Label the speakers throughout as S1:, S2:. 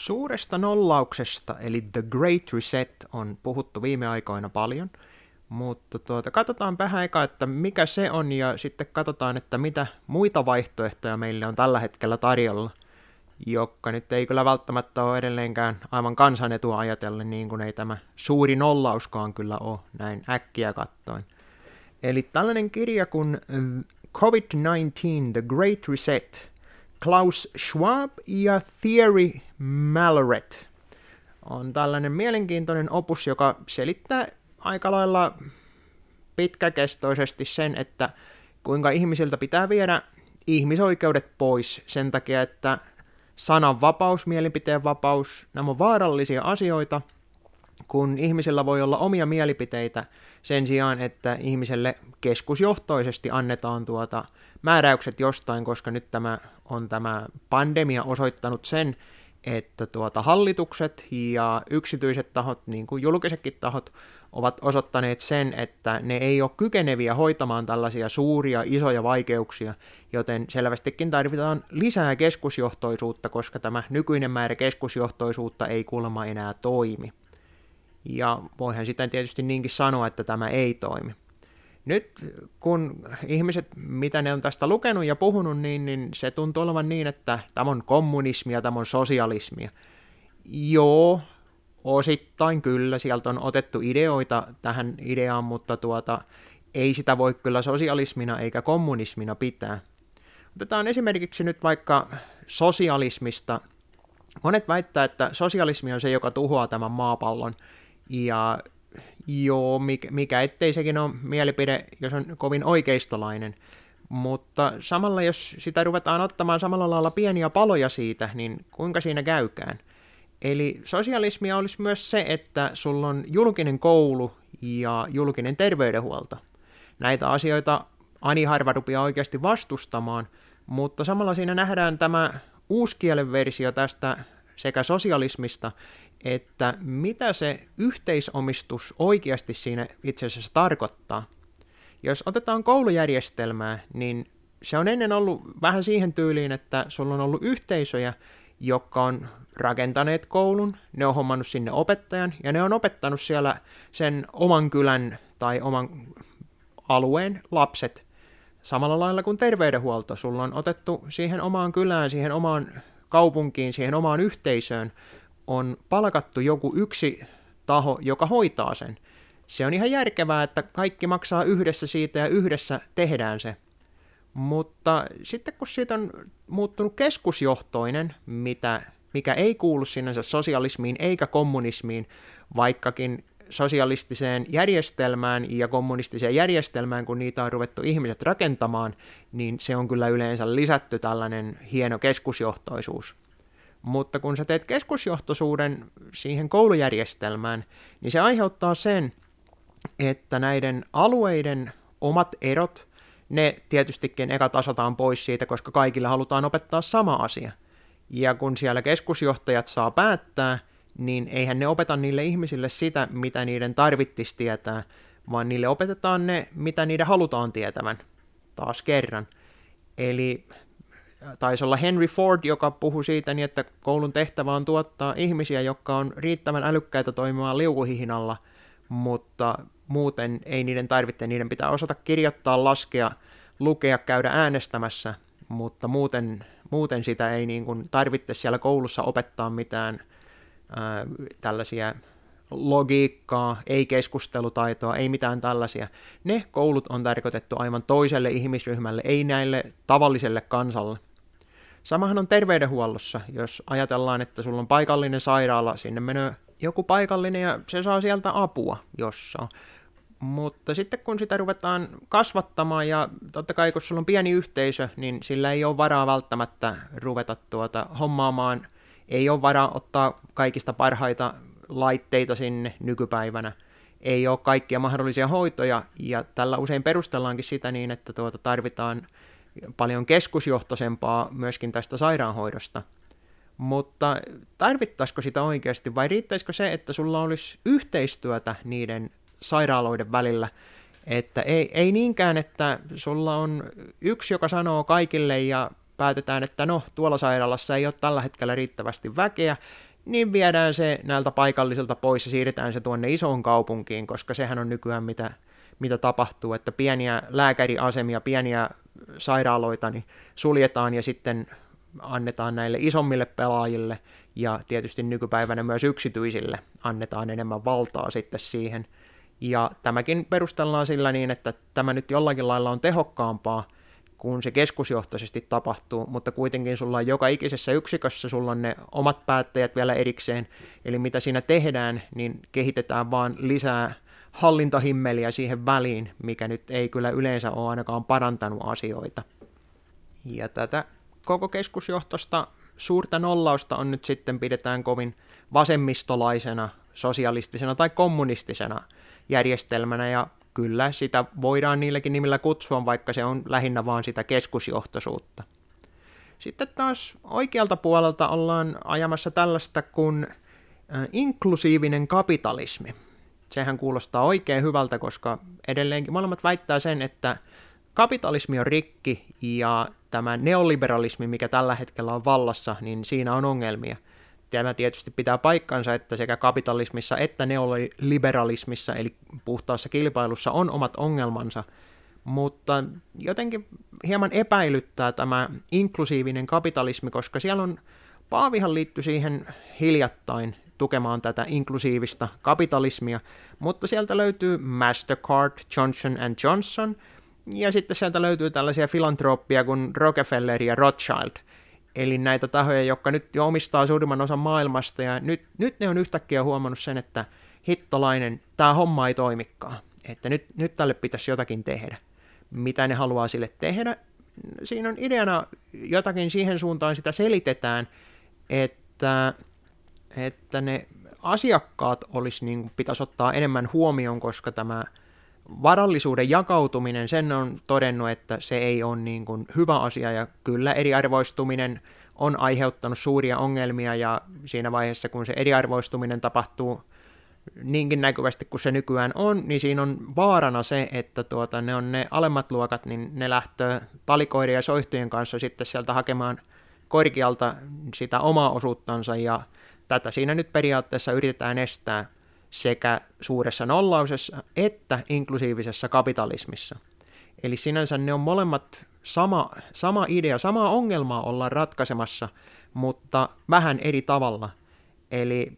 S1: Suuresta nollauksesta, eli The Great Reset, on puhuttu viime aikoina paljon, mutta tuota, katsotaan vähän eka, että mikä se on, ja sitten katsotaan, että mitä muita vaihtoehtoja meille on tällä hetkellä tarjolla, joka nyt ei kyllä välttämättä ole edelleenkään aivan kansanetua ajatellen, niin kuin ei tämä suuri nollauskaan kyllä ole näin äkkiä kattoin. Eli tällainen kirja kuin COVID-19, The Great Reset – Klaus Schwab ja Thierry Malleret on tällainen mielenkiintoinen opus, joka selittää aika lailla pitkäkestoisesti sen, että kuinka ihmisiltä pitää viedä ihmisoikeudet pois sen takia, että sananvapaus, mielipiteen vapaus, nämä on vaarallisia asioita, kun ihmisellä voi olla omia mielipiteitä sen sijaan, että ihmiselle keskusjohtoisesti annetaan tuota määräykset jostain, koska nyt tämä on tämä pandemia osoittanut sen, että tuota hallitukset ja yksityiset tahot, niin kuin julkisetkin tahot, ovat osoittaneet sen, että ne ei ole kykeneviä hoitamaan tällaisia suuria, isoja vaikeuksia, joten selvästikin tarvitaan lisää keskusjohtoisuutta, koska tämä nykyinen määrä keskusjohtoisuutta ei kuulemma enää toimi. Ja voihan sitten tietysti niinkin sanoa, että tämä ei toimi. Nyt kun ihmiset, mitä ne on tästä lukenut ja puhunut, niin, niin se tuntuu olevan niin, että tämä on kommunismia, tämä on sosialismia. Joo, osittain kyllä, sieltä on otettu ideoita tähän ideaan, mutta tuota, ei sitä voi kyllä sosialismina eikä kommunismina pitää. Otetaan esimerkiksi nyt vaikka sosialismista. Monet väittää, että sosialismi on se, joka tuhoaa tämän maapallon, ja Joo, mikä, mikä ettei sekin ole mielipide, jos on kovin oikeistolainen. Mutta samalla, jos sitä ruvetaan ottamaan samalla lailla pieniä paloja siitä, niin kuinka siinä käykään? Eli sosialismia olisi myös se, että sulla on julkinen koulu ja julkinen terveydenhuolto. Näitä asioita ani harva rupeaa oikeasti vastustamaan, mutta samalla siinä nähdään tämä uuskielen versio tästä sekä sosialismista että mitä se yhteisomistus oikeasti siinä itse asiassa tarkoittaa. Jos otetaan koulujärjestelmää, niin se on ennen ollut vähän siihen tyyliin, että sulla on ollut yhteisöjä, jotka on rakentaneet koulun, ne on hommannut sinne opettajan, ja ne on opettanut siellä sen oman kylän tai oman alueen lapset. Samalla lailla kuin terveydenhuolto, sulla on otettu siihen omaan kylään, siihen omaan kaupunkiin, siihen omaan yhteisöön on palkattu joku yksi taho, joka hoitaa sen. Se on ihan järkevää, että kaikki maksaa yhdessä siitä ja yhdessä tehdään se. Mutta sitten kun siitä on muuttunut keskusjohtoinen, mitä, mikä ei kuulu sinänsä sosialismiin eikä kommunismiin, vaikkakin sosialistiseen järjestelmään ja kommunistiseen järjestelmään, kun niitä on ruvettu ihmiset rakentamaan, niin se on kyllä yleensä lisätty tällainen hieno keskusjohtoisuus. Mutta kun sä teet keskusjohtoisuuden siihen koulujärjestelmään, niin se aiheuttaa sen, että näiden alueiden omat erot, ne tietystikin eka tasataan pois siitä, koska kaikille halutaan opettaa sama asia. Ja kun siellä keskusjohtajat saa päättää, niin eihän ne opeta niille ihmisille sitä, mitä niiden tarvittisi tietää, vaan niille opetetaan ne, mitä niiden halutaan tietävän, taas kerran. Eli taisi olla Henry Ford, joka puhui siitä, niin että koulun tehtävä on tuottaa ihmisiä, jotka on riittävän älykkäitä toimimaan liukuhihinalla, mutta muuten ei niiden tarvitse, niiden pitää osata kirjoittaa, laskea, lukea, käydä äänestämässä, mutta muuten, muuten sitä ei niin kuin tarvitse siellä koulussa opettaa mitään tällaisia logiikkaa, ei keskustelutaitoa, ei mitään tällaisia. Ne koulut on tarkoitettu aivan toiselle ihmisryhmälle, ei näille tavalliselle kansalle. Samahan on terveydenhuollossa, jos ajatellaan, että sulla on paikallinen sairaala, sinne menee joku paikallinen ja se saa sieltä apua, jos on. Mutta sitten kun sitä ruvetaan kasvattamaan ja totta kai kun sulla on pieni yhteisö, niin sillä ei ole varaa välttämättä ruveta tuota hommaamaan, ei ole varaa ottaa kaikista parhaita laitteita sinne nykypäivänä, ei ole kaikkia mahdollisia hoitoja ja tällä usein perustellaankin sitä niin, että tuota tarvitaan paljon keskusjohtoisempaa myöskin tästä sairaanhoidosta. Mutta tarvittaisiko sitä oikeasti vai riittäisikö se, että sulla olisi yhteistyötä niiden sairaaloiden välillä, että ei, ei niinkään, että sulla on yksi, joka sanoo kaikille ja päätetään, että no tuolla sairaalassa ei ole tällä hetkellä riittävästi väkeä, niin viedään se näiltä paikallisilta pois ja siirretään se tuonne isoon kaupunkiin, koska sehän on nykyään mitä, mitä tapahtuu, että pieniä lääkäriasemia, pieniä sairaaloita niin suljetaan ja sitten annetaan näille isommille pelaajille ja tietysti nykypäivänä myös yksityisille annetaan enemmän valtaa sitten siihen. Ja tämäkin perustellaan sillä niin, että tämä nyt jollakin lailla on tehokkaampaa, kun se keskusjohtoisesti tapahtuu, mutta kuitenkin sulla on joka ikisessä yksikössä, sulla on ne omat päättäjät vielä erikseen, eli mitä siinä tehdään, niin kehitetään vaan lisää hallintohimmeliä siihen väliin, mikä nyt ei kyllä yleensä ole ainakaan parantanut asioita. Ja tätä koko keskusjohtosta suurta nollausta on nyt sitten pidetään kovin vasemmistolaisena, sosialistisena tai kommunistisena järjestelmänä, ja kyllä sitä voidaan niilläkin nimillä kutsua, vaikka se on lähinnä vaan sitä keskusjohtoisuutta. Sitten taas oikealta puolelta ollaan ajamassa tällaista kuin inklusiivinen kapitalismi. Sehän kuulostaa oikein hyvältä, koska edelleenkin molemmat väittää sen, että kapitalismi on rikki ja tämä neoliberalismi, mikä tällä hetkellä on vallassa, niin siinä on ongelmia. Tämä tietysti pitää paikkansa, että sekä kapitalismissa että neoliberalismissa, eli puhtaassa kilpailussa, on omat ongelmansa, mutta jotenkin hieman epäilyttää tämä inklusiivinen kapitalismi, koska siellä on, Paavihan liittyy siihen hiljattain tukemaan tätä inklusiivista kapitalismia, mutta sieltä löytyy Mastercard, Johnson Johnson, ja sitten sieltä löytyy tällaisia filantropia kuin Rockefeller ja Rothschild, eli näitä tahoja, jotka nyt jo omistaa suurimman osan maailmasta, ja nyt, nyt ne on yhtäkkiä huomannut sen, että hittolainen, tämä homma ei toimikaan, että nyt, nyt tälle pitäisi jotakin tehdä. Mitä ne haluaa sille tehdä? Siinä on ideana jotakin siihen suuntaan, sitä selitetään, että, että ne asiakkaat olisi, niin pitäisi ottaa enemmän huomioon, koska tämä varallisuuden jakautuminen, sen on todennut, että se ei ole niin kuin hyvä asia ja kyllä eriarvoistuminen on aiheuttanut suuria ongelmia ja siinä vaiheessa, kun se eriarvoistuminen tapahtuu niinkin näkyvästi kuin se nykyään on, niin siinä on vaarana se, että tuota, ne on ne alemmat luokat, niin ne lähtee talikoiden ja soihtujen kanssa sitten sieltä hakemaan korkealta sitä omaa osuuttansa ja tätä siinä nyt periaatteessa yritetään estää sekä suuressa nollausessa että inklusiivisessa kapitalismissa. Eli sinänsä ne on molemmat sama, sama idea, sama ongelmaa ollaan ratkaisemassa, mutta vähän eri tavalla. Eli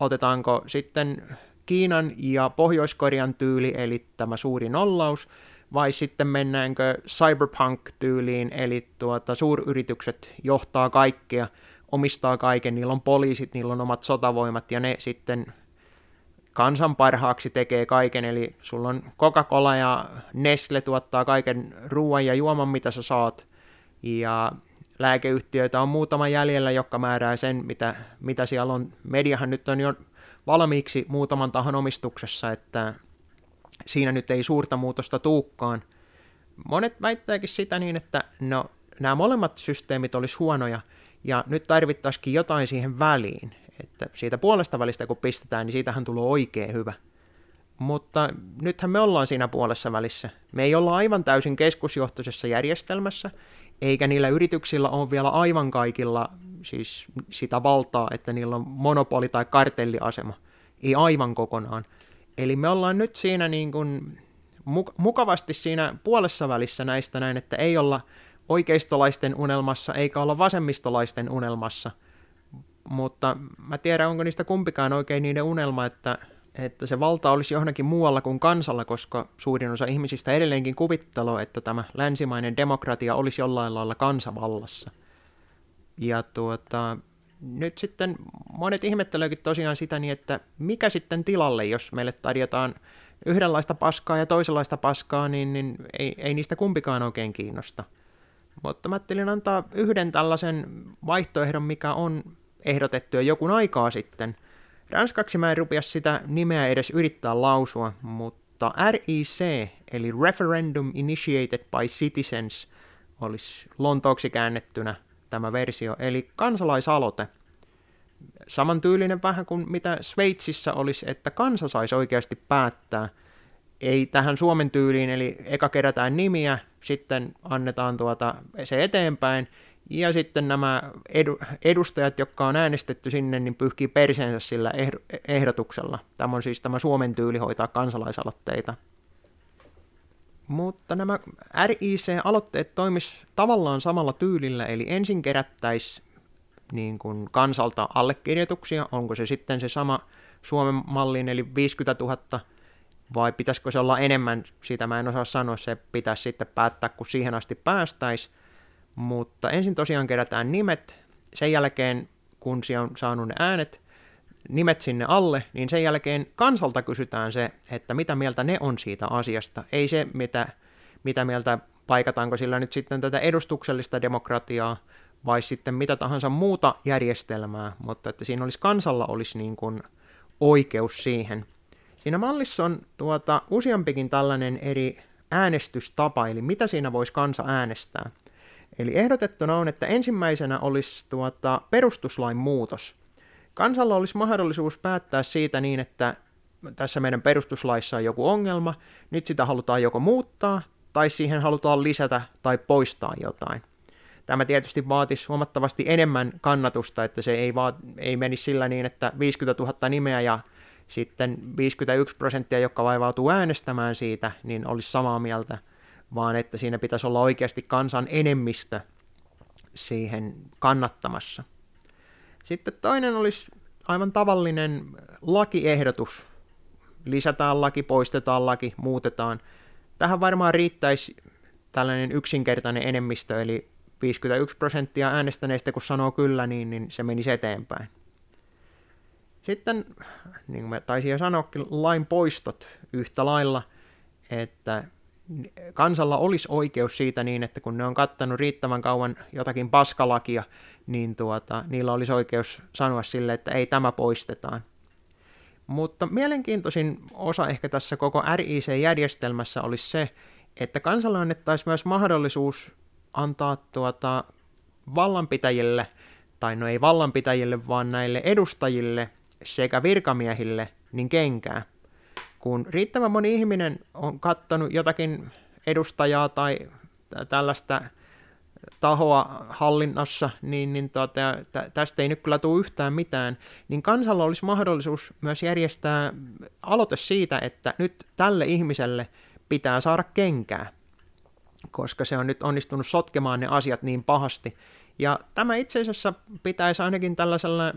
S1: otetaanko sitten Kiinan ja Pohjois-Korean tyyli, eli tämä suuri nollaus, vai sitten mennäänkö cyberpunk-tyyliin, eli tuota, suuryritykset johtaa kaikkea, omistaa kaiken, niillä on poliisit, niillä on omat sotavoimat, ja ne sitten kansan parhaaksi tekee kaiken, eli sulla on Coca-Cola ja Nestle tuottaa kaiken ruoan ja juoman, mitä sä saat, ja lääkeyhtiöitä on muutama jäljellä, jotka määrää sen, mitä, mitä siellä on. Mediahan nyt on jo valmiiksi muutaman tahon omistuksessa, että siinä nyt ei suurta muutosta tuukkaan. Monet väittääkin sitä niin, että no, nämä molemmat systeemit olisi huonoja, ja nyt tarvittaisikin jotain siihen väliin. Että siitä puolesta välistä kun pistetään, niin siitähän tulee oikein hyvä. Mutta nythän me ollaan siinä puolessa välissä. Me ei olla aivan täysin keskusjohtoisessa järjestelmässä, eikä niillä yrityksillä ole vielä aivan kaikilla siis sitä valtaa, että niillä on monopoli- tai kartelliasema. Ei aivan kokonaan. Eli me ollaan nyt siinä niin kuin mukavasti siinä puolessa välissä näistä näin, että ei olla oikeistolaisten unelmassa eikä olla vasemmistolaisten unelmassa – mutta mä tiedän, onko niistä kumpikaan oikein niiden unelma, että, että se valta olisi johonkin muualla kuin kansalla, koska suurin osa ihmisistä edelleenkin kuvittelee, että tämä länsimainen demokratia olisi jollain lailla kansavallassa. Ja tuota, nyt sitten monet ihmetteleekin tosiaan sitä niin, että mikä sitten tilalle, jos meille tarjotaan yhdenlaista paskaa ja toisenlaista paskaa, niin, niin ei, ei niistä kumpikaan oikein kiinnosta. Mutta mä ajattelin antaa yhden tällaisen vaihtoehdon, mikä on ehdotettu jo jokun aikaa sitten. Ranskaksi mä en rupea sitä nimeä edes yrittää lausua, mutta RIC, eli Referendum Initiated by Citizens, olisi lontooksi käännettynä tämä versio, eli kansalaisaloite. Samantyylinen vähän kuin mitä Sveitsissä olisi, että kansa saisi oikeasti päättää. Ei tähän Suomen tyyliin, eli eka kerätään nimiä, sitten annetaan tuota se eteenpäin, ja sitten nämä edu, edustajat, jotka on äänestetty sinne, niin pyyhkii perseensä sillä ehdotuksella. Tämä on siis tämä Suomen tyyli hoitaa kansalaisaloitteita. Mutta nämä RIC-aloitteet toimis tavallaan samalla tyylillä, eli ensin kerättäisiin niin kuin kansalta allekirjoituksia, onko se sitten se sama Suomen malliin, eli 50 000, vai pitäisikö se olla enemmän, siitä mä en osaa sanoa, se pitäisi sitten päättää, kun siihen asti päästäisiin. Mutta ensin tosiaan kerätään nimet, sen jälkeen kun siellä on saanut ne äänet, nimet sinne alle, niin sen jälkeen kansalta kysytään se, että mitä mieltä ne on siitä asiasta. Ei se, mitä, mitä mieltä paikataanko sillä nyt sitten tätä edustuksellista demokratiaa, vai sitten mitä tahansa muuta järjestelmää, mutta että siinä olisi kansalla olisi niin kuin oikeus siihen. Siinä mallissa on tuota, useampikin tällainen eri äänestystapa, eli mitä siinä voisi kansa äänestää. Eli ehdotettuna on, että ensimmäisenä olisi tuota, perustuslain muutos. Kansalla olisi mahdollisuus päättää siitä niin, että tässä meidän perustuslaissa on joku ongelma, nyt sitä halutaan joko muuttaa, tai siihen halutaan lisätä tai poistaa jotain. Tämä tietysti vaatisi huomattavasti enemmän kannatusta, että se ei, vaat, ei menisi sillä niin, että 50 000 nimeä ja sitten 51 prosenttia, jotka vaivautuu äänestämään siitä, niin olisi samaa mieltä, vaan että siinä pitäisi olla oikeasti kansan enemmistö siihen kannattamassa. Sitten toinen olisi aivan tavallinen lakiehdotus. Lisätään laki, poistetaan laki, muutetaan. Tähän varmaan riittäisi tällainen yksinkertainen enemmistö, eli 51 prosenttia äänestäneistä, kun sanoo kyllä, niin, niin se menisi eteenpäin. Sitten, niin kuin mä taisin jo sanoakin, lain poistot yhtä lailla, että kansalla olisi oikeus siitä niin, että kun ne on kattanut riittävän kauan jotakin paskalakia, niin tuota, niillä olisi oikeus sanoa sille, että ei tämä poistetaan. Mutta mielenkiintoisin osa ehkä tässä koko RIC-järjestelmässä olisi se, että kansalle annettaisiin myös mahdollisuus antaa tuota vallanpitäjille, tai no ei vallanpitäjille, vaan näille edustajille sekä virkamiehille, niin kenkää. Kun riittävän moni ihminen on kattanut jotakin edustajaa tai tällaista tahoa hallinnassa, niin, niin tuota, tästä ei nyt kyllä tule yhtään mitään, niin kansalla olisi mahdollisuus myös järjestää aloite siitä, että nyt tälle ihmiselle pitää saada kenkää koska se on nyt onnistunut sotkemaan ne asiat niin pahasti. Ja tämä itse asiassa pitäisi ainakin tällaisella,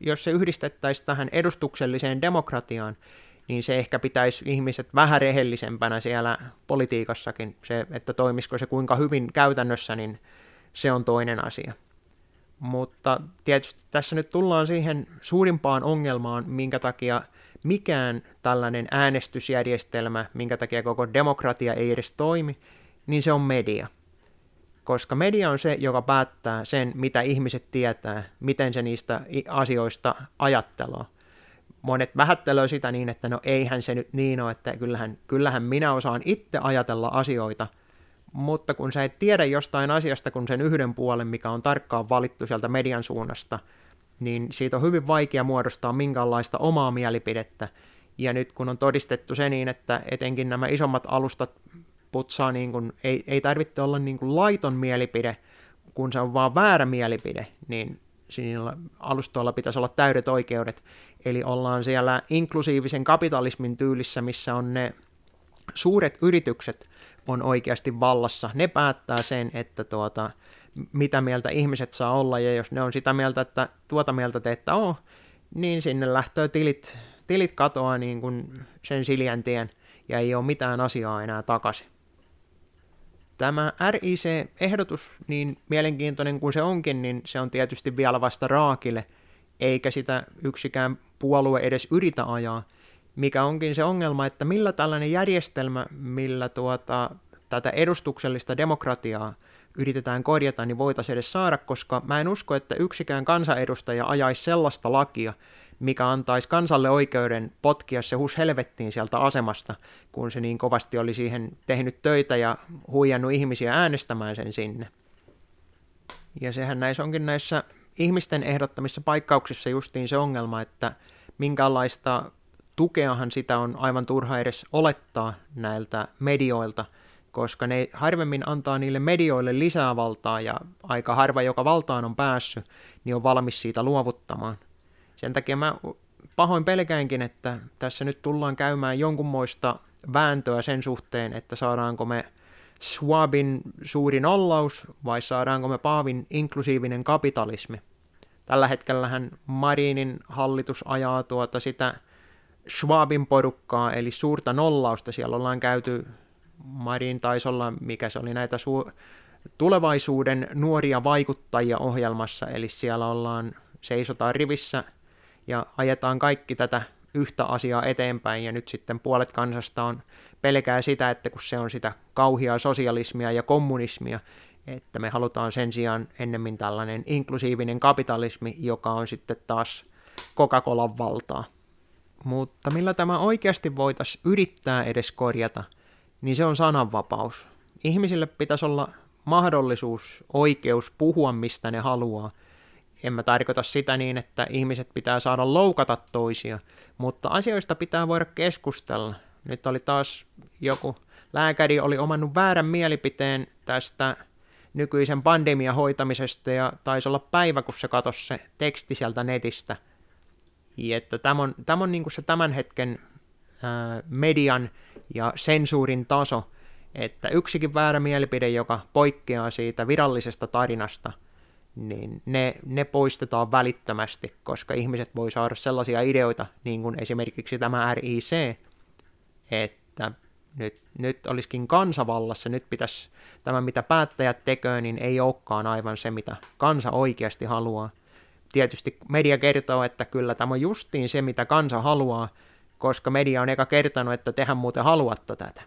S1: jos se yhdistettäisiin tähän edustukselliseen demokratiaan, niin se ehkä pitäisi ihmiset vähän rehellisempänä siellä politiikassakin. Se, että toimisiko se kuinka hyvin käytännössä, niin se on toinen asia. Mutta tietysti tässä nyt tullaan siihen suurimpaan ongelmaan, minkä takia mikään tällainen äänestysjärjestelmä, minkä takia koko demokratia ei edes toimi, niin se on media. Koska media on se, joka päättää sen, mitä ihmiset tietää, miten se niistä asioista ajattelee. Monet vähättelöi sitä niin, että no eihän se nyt niin ole, että kyllähän, kyllähän minä osaan itse ajatella asioita, mutta kun sä et tiedä jostain asiasta kun sen yhden puolen, mikä on tarkkaan valittu sieltä median suunnasta, niin siitä on hyvin vaikea muodostaa minkäänlaista omaa mielipidettä. Ja nyt kun on todistettu se niin, että etenkin nämä isommat alustat putsaa, niin kuin, ei, ei tarvitse olla niin kuin laiton mielipide, kun se on vaan väärä mielipide, niin siinä alustoilla pitäisi olla täydet oikeudet. Eli ollaan siellä inklusiivisen kapitalismin tyylissä, missä on ne suuret yritykset on oikeasti vallassa. Ne päättää sen, että tuota, mitä mieltä ihmiset saa olla, ja jos ne on sitä mieltä, että tuota mieltä te ette ole, niin sinne lähtöä tilit, tilit katoaa niin kuin sen siljäntien, ja ei ole mitään asiaa enää takaisin. Tämä RIC-ehdotus, niin mielenkiintoinen kuin se onkin, niin se on tietysti vielä vasta raakille, eikä sitä yksikään puolue edes yritä ajaa, mikä onkin se ongelma, että millä tällainen järjestelmä, millä tuota, tätä edustuksellista demokratiaa yritetään korjata, niin voitaisiin edes saada, koska mä en usko, että yksikään kansanedustaja ajaisi sellaista lakia, mikä antaisi kansalle oikeuden potkia se hus helvettiin sieltä asemasta, kun se niin kovasti oli siihen tehnyt töitä ja huijannut ihmisiä äänestämään sen sinne. Ja sehän näissä onkin näissä ihmisten ehdottamissa paikkauksissa justiin se ongelma, että minkälaista tukeahan sitä on aivan turha edes olettaa näiltä medioilta, koska ne harvemmin antaa niille medioille lisää valtaa ja aika harva, joka valtaan on päässyt, niin on valmis siitä luovuttamaan. Sen takia mä pahoin pelkäänkin, että tässä nyt tullaan käymään jonkunmoista vääntöä sen suhteen, että saadaanko me Schwabin suuri nollaus vai saadaanko me Paavin inklusiivinen kapitalismi. Tällä hetkellähän Marinin hallitus ajaa tuota sitä Schwabin porukkaa, eli suurta nollausta. Siellä ollaan käyty, Marin taisi olla, mikä se oli, näitä su- tulevaisuuden nuoria vaikuttajia ohjelmassa, eli siellä ollaan, seisotaan rivissä ja ajetaan kaikki tätä yhtä asiaa eteenpäin, ja nyt sitten puolet kansasta on pelkää sitä, että kun se on sitä kauhiaa sosialismia ja kommunismia, että me halutaan sen sijaan ennemmin tällainen inklusiivinen kapitalismi, joka on sitten taas Coca-Colan valtaa. Mutta millä tämä oikeasti voitaisiin yrittää edes korjata, niin se on sananvapaus. Ihmisille pitäisi olla mahdollisuus, oikeus puhua mistä ne haluaa. En mä tarkoita sitä niin, että ihmiset pitää saada loukata toisia, mutta asioista pitää voida keskustella. Nyt oli taas joku lääkäri oli omannut väärän mielipiteen tästä nykyisen pandemian hoitamisesta ja taisi olla päivä, kun se katosi se teksti sieltä netistä. Että tämä on, tämä on niin kuin se tämän hetken ää, median ja sensuurin taso, että yksikin väärä mielipide, joka poikkeaa siitä virallisesta tarinasta, niin ne, ne poistetaan välittömästi, koska ihmiset voi saada sellaisia ideoita, niin kuin esimerkiksi tämä RIC, että nyt, nyt olisikin kansavallassa, nyt pitäisi tämä, mitä päättäjät tekee, niin ei olekaan aivan se, mitä kansa oikeasti haluaa. Tietysti media kertoo, että kyllä tämä on justiin se, mitä kansa haluaa, koska media on eka kertonut, että tehän muuten haluatte tätä.